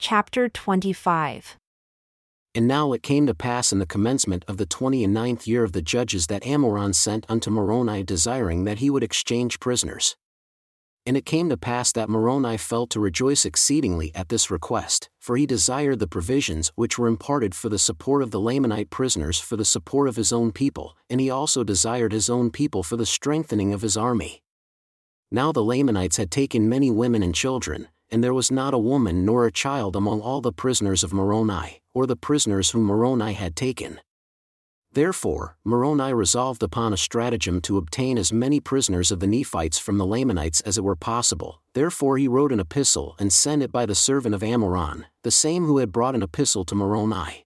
Chapter 25 And now it came to pass in the commencement of the twenty and ninth year of the judges that Ammoron sent unto Moroni desiring that he would exchange prisoners. And it came to pass that Moroni fell to rejoice exceedingly at this request, for he desired the provisions which were imparted for the support of the Lamanite prisoners for the support of his own people, and he also desired his own people for the strengthening of his army. Now the Lamanites had taken many women and children, and there was not a woman nor a child among all the prisoners of Moroni, or the prisoners whom Moroni had taken. Therefore, Moroni resolved upon a stratagem to obtain as many prisoners of the Nephites from the Lamanites as it were possible. Therefore he wrote an epistle and sent it by the servant of Ammoron, the same who had brought an epistle to Moroni.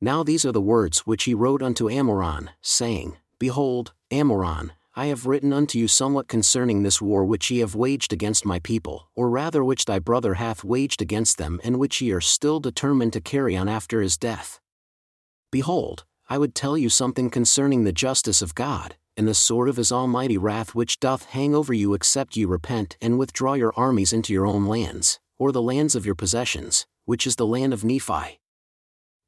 Now these are the words which he wrote unto Ammoron, saying, Behold, Ammoron, I have written unto you somewhat concerning this war which ye have waged against my people, or rather which thy brother hath waged against them and which ye are still determined to carry on after his death. Behold, I would tell you something concerning the justice of God, and the sword of his almighty wrath which doth hang over you except ye repent and withdraw your armies into your own lands, or the lands of your possessions, which is the land of Nephi.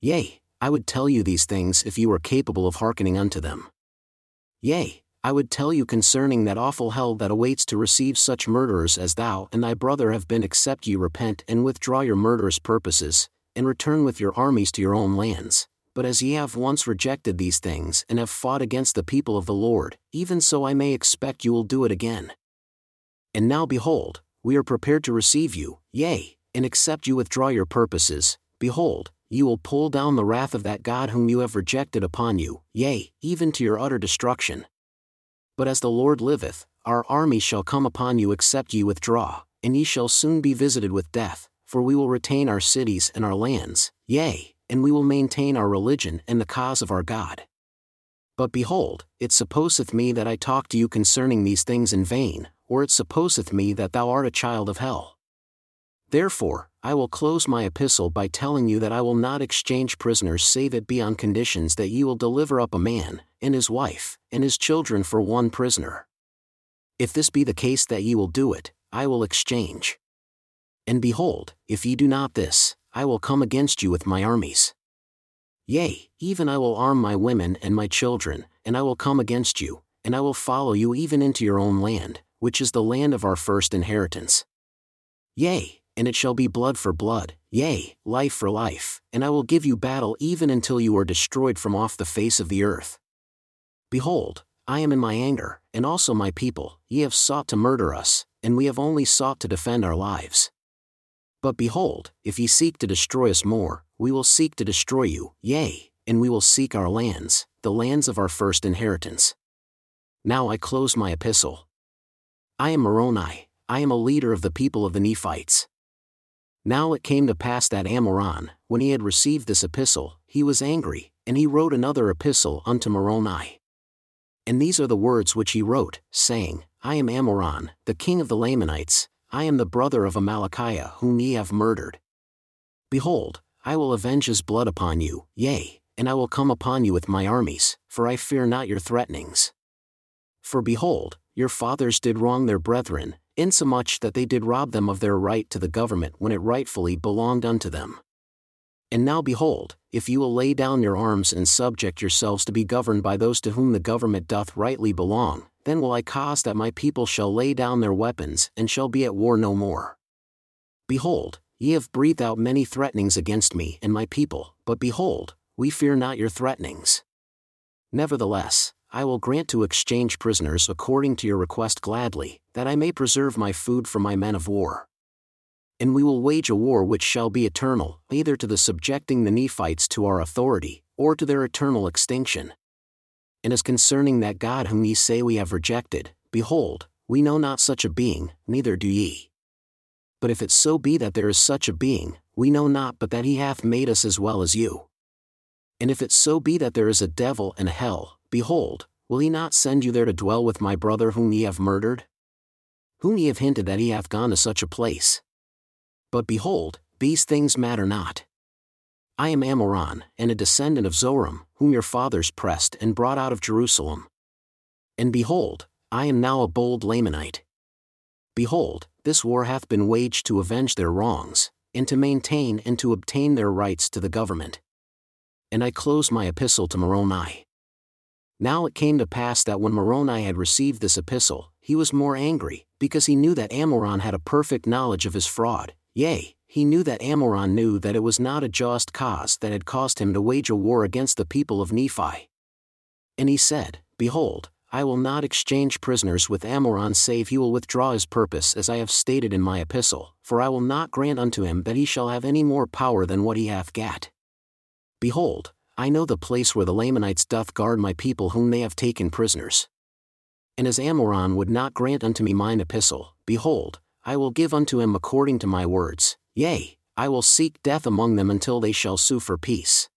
Yea, I would tell you these things if you were capable of hearkening unto them. Yea, I would tell you concerning that awful hell that awaits to receive such murderers as thou and thy brother have been except ye repent and withdraw your murderous purposes, and return with your armies to your own lands but as ye have once rejected these things and have fought against the people of the Lord, even so I may expect you will do it again. And now behold, we are prepared to receive you, yea, and except you withdraw your purposes, behold, you will pull down the wrath of that God whom you have rejected upon you, yea, even to your utter destruction. But as the Lord liveth, our army shall come upon you except ye withdraw, and ye shall soon be visited with death, for we will retain our cities and our lands, yea, and we will maintain our religion and the cause of our God. But behold, it supposeth me that I talk to you concerning these things in vain, or it supposeth me that thou art a child of hell. Therefore, I will close my epistle by telling you that I will not exchange prisoners save it be on conditions that ye will deliver up a man, and his wife, and his children for one prisoner. If this be the case that ye will do it, I will exchange. And behold, if ye do not this, I will come against you with my armies. Yea, even I will arm my women and my children, and I will come against you, and I will follow you even into your own land, which is the land of our first inheritance. Yea, and it shall be blood for blood, yea, life for life, and I will give you battle even until you are destroyed from off the face of the earth. Behold, I am in my anger, and also my people, ye have sought to murder us, and we have only sought to defend our lives. But behold, if ye seek to destroy us more, we will seek to destroy you, yea, and we will seek our lands, the lands of our first inheritance. Now I close my epistle. I am Moroni, I am a leader of the people of the Nephites. Now it came to pass that Ammoron, when he had received this epistle, he was angry, and he wrote another epistle unto Moroni. And these are the words which he wrote, saying, I am Ammoron, the king of the Lamanites, I am the brother of Amalickiah whom ye have murdered. Behold, I will avenge his blood upon you, yea, and I will come upon you with my armies, for I fear not your threatenings. For behold, your fathers did wrong their brethren, insomuch that they did rob them of their right to the government when it rightfully belonged unto them. And now behold, if you will lay down your arms and subject yourselves to be governed by those to whom the government doth rightly belong, then will I cause that my people shall lay down their weapons and shall be at war no more. Behold, ye have breathed out many threatenings against me and my people, but behold, we fear not your threatenings. Nevertheless, I will grant to exchange prisoners according to your request gladly, that I may preserve my food for my men of war. And we will wage a war which shall be eternal, either to the subjecting the Nephites to our authority, or to their eternal extinction. And as concerning that God whom ye say we have rejected, behold, we know not such a being, neither do ye. But if it so be that there is such a being, we know not but that he hath made us as well as you. And if it so be that there is a devil and a hell, behold, will he not send you there to dwell with my brother whom ye have murdered? Whom ye have hinted that he hath gone to such a place. But behold, these things matter not. I am Ammoron, and a descendant of Zoram, whom your fathers pressed and brought out of Jerusalem. And behold, I am now a bold Lamanite. Behold, this war hath been waged to avenge their wrongs, and to maintain and to obtain their rights to the government. And I close my epistle to Moroni. Now it came to pass that when Moroni had received this epistle, he was more angry, because he knew that Ammoron had a perfect knowledge of his fraud, yea, he knew that Ammoron knew that it was not a just cause that had caused him to wage a war against the people of Nephi. And he said, Behold, I will not exchange prisoners with Ammoron save he will withdraw his purpose as I have stated in my epistle, for I will not grant unto him that he shall have any more power than what he hath gat. Behold, I know the place where the Lamanites doth guard my people whom they have taken prisoners. And as Ammoron would not grant unto me mine epistle, behold, I will give unto him according to my words, Yea, I will seek death among them until they shall sue for peace.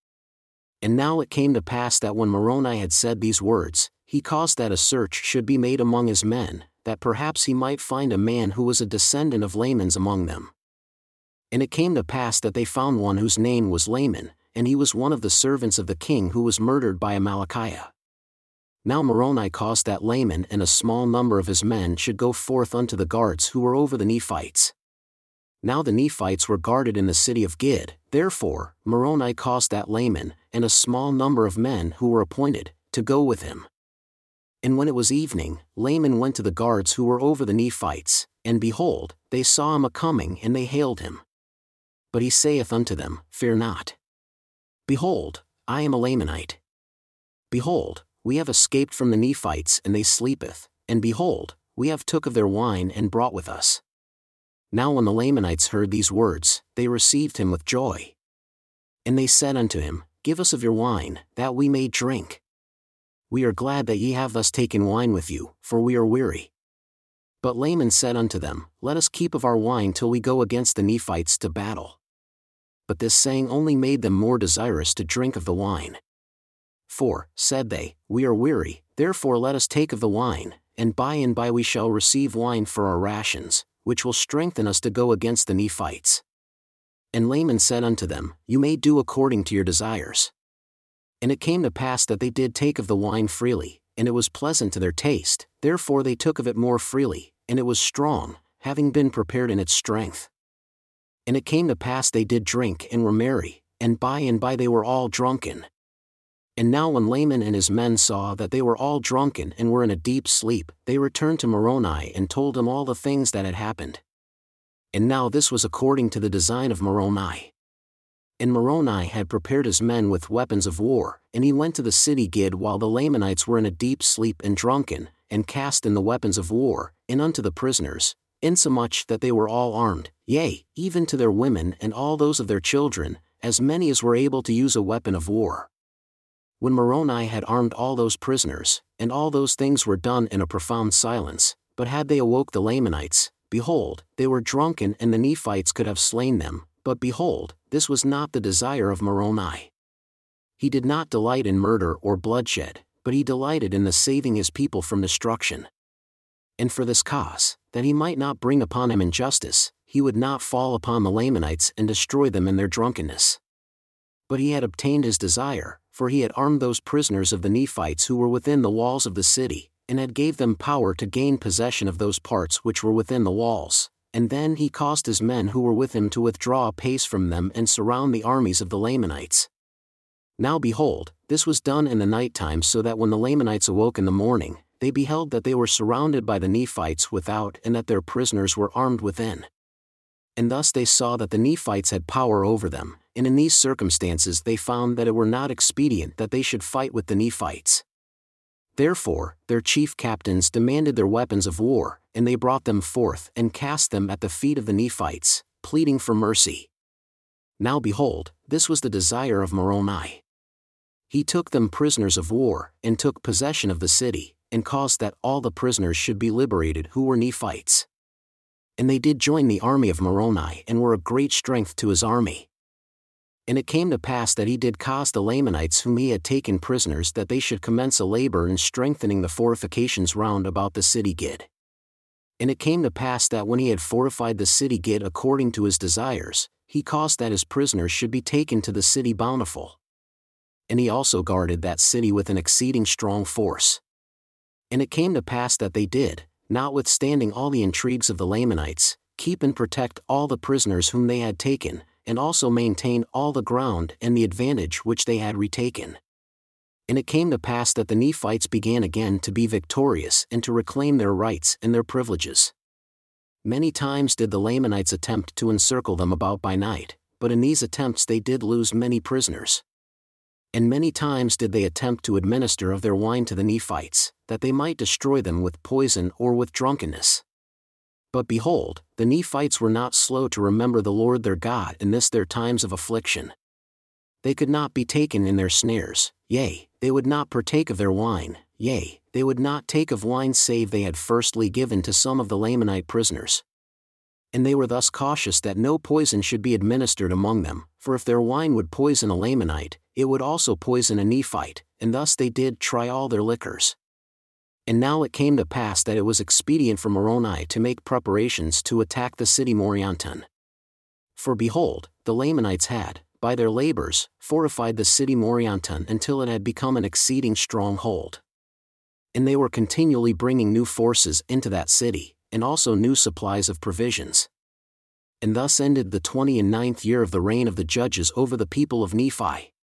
And now it came to pass that when Moroni had said these words, he caused that a search should be made among his men, that perhaps he might find a man who was a descendant of Laman's among them. And it came to pass that they found one whose name was Laman, and he was one of the servants of the king who was murdered by Amalickiah. Now Moroni caused that Laman and a small number of his men should go forth unto the guards who were over the Nephites, now the Nephites were guarded in the city of Gid, therefore, Moroni caused that Laman, and a small number of men who were appointed, to go with him. And when it was evening, Laman went to the guards who were over the Nephites, and behold, they saw him a coming and they hailed him. But he saith unto them, Fear not. Behold, I am a Lamanite. Behold, we have escaped from the Nephites and they sleepeth, and behold, we have took of their wine and brought with us. Now when the Lamanites heard these words, they received him with joy. And they said unto him, Give us of your wine, that we may drink. We are glad that ye have thus taken wine with you, for we are weary. But Laman said unto them, Let us keep of our wine till we go against the Nephites to battle. But this saying only made them more desirous to drink of the wine. For, said they, we are weary, therefore let us take of the wine, and by and by we shall receive wine for our rations, which will strengthen us to go against the Nephites. And Laman said unto them, You may do according to your desires. And it came to pass that they did take of the wine freely, and it was pleasant to their taste, therefore they took of it more freely, and it was strong, having been prepared in its strength. And it came to pass they did drink and were merry, and by and by they were all drunken. And now when Laman and his men saw that they were all drunken and were in a deep sleep, they returned to Moroni and told him all the things that had happened. And now this was according to the design of Moroni. And Moroni had prepared his men with weapons of war, and he went to the city Gid while the Lamanites were in a deep sleep and drunken, and cast in the weapons of war, and unto the prisoners, insomuch that they were all armed, yea, even to their women and all those of their children, as many as were able to use a weapon of war. When Moroni had armed all those prisoners, and all those things were done in a profound silence, but had they awoke the Lamanites, behold, they were drunken and the Nephites could have slain them, but behold, this was not the desire of Moroni. He did not delight in murder or bloodshed, but he delighted in the saving his people from destruction. And for this cause, that he might not bring upon him injustice, he would not fall upon the Lamanites and destroy them in their drunkenness. But he had obtained his desire, for he had armed those prisoners of the Nephites who were within the walls of the city, and had gave them power to gain possession of those parts which were within the walls. And then he caused his men who were with him to withdraw a pace from them and surround the armies of the Lamanites. Now behold, this was done in the night time so that when the Lamanites awoke in the morning, they beheld that they were surrounded by the Nephites without and that their prisoners were armed within. And thus they saw that the Nephites had power over them, and in these circumstances they found that it were not expedient that they should fight with the Nephites. Therefore, their chief captains demanded their weapons of war, and they brought them forth and cast them at the feet of the Nephites, pleading for mercy. Now behold, this was the desire of Moroni. He took them prisoners of war, and took possession of the city, and caused that all the prisoners should be liberated who were Nephites. And they did join the army of Moroni and were a great strength to his army. And it came to pass that he did cause the Lamanites whom he had taken prisoners that they should commence a labor in strengthening the fortifications round about the city Gid. And it came to pass that when he had fortified the city Gid according to his desires, he caused that his prisoners should be taken to the city Bountiful. And he also guarded that city with an exceeding strong force. And it came to pass that they did, notwithstanding all the intrigues of the Lamanites, keep and protect all the prisoners whom they had taken, and also maintain all the ground and the advantage which they had retaken. And it came to pass that the Nephites began again to be victorious and to reclaim their rights and their privileges. Many times did the Lamanites attempt to encircle them about by night, but in these attempts they did lose many prisoners. And many times did they attempt to administer of their wine to the Nephites, that they might destroy them with poison or with drunkenness. But behold, the Nephites were not slow to remember the Lord their God in this their times of affliction. They could not be taken in their snares, yea, they would not partake of their wine, yea, they would not take of wine save they had firstly given to some of the Lamanite prisoners. And they were thus cautious that no poison should be administered among them, for if their wine would poison a Lamanite, it would also poison a Nephite, and thus they did try all their liquors. And now it came to pass that it was expedient for Moroni to make preparations to attack the city Morianton. For behold, the Lamanites had, by their labors, fortified the city Morianton until it had become an exceeding stronghold. And they were continually bringing new forces into that city, and also new supplies of provisions. And thus ended the twenty and ninth year of the reign of the judges over the people of Nephi.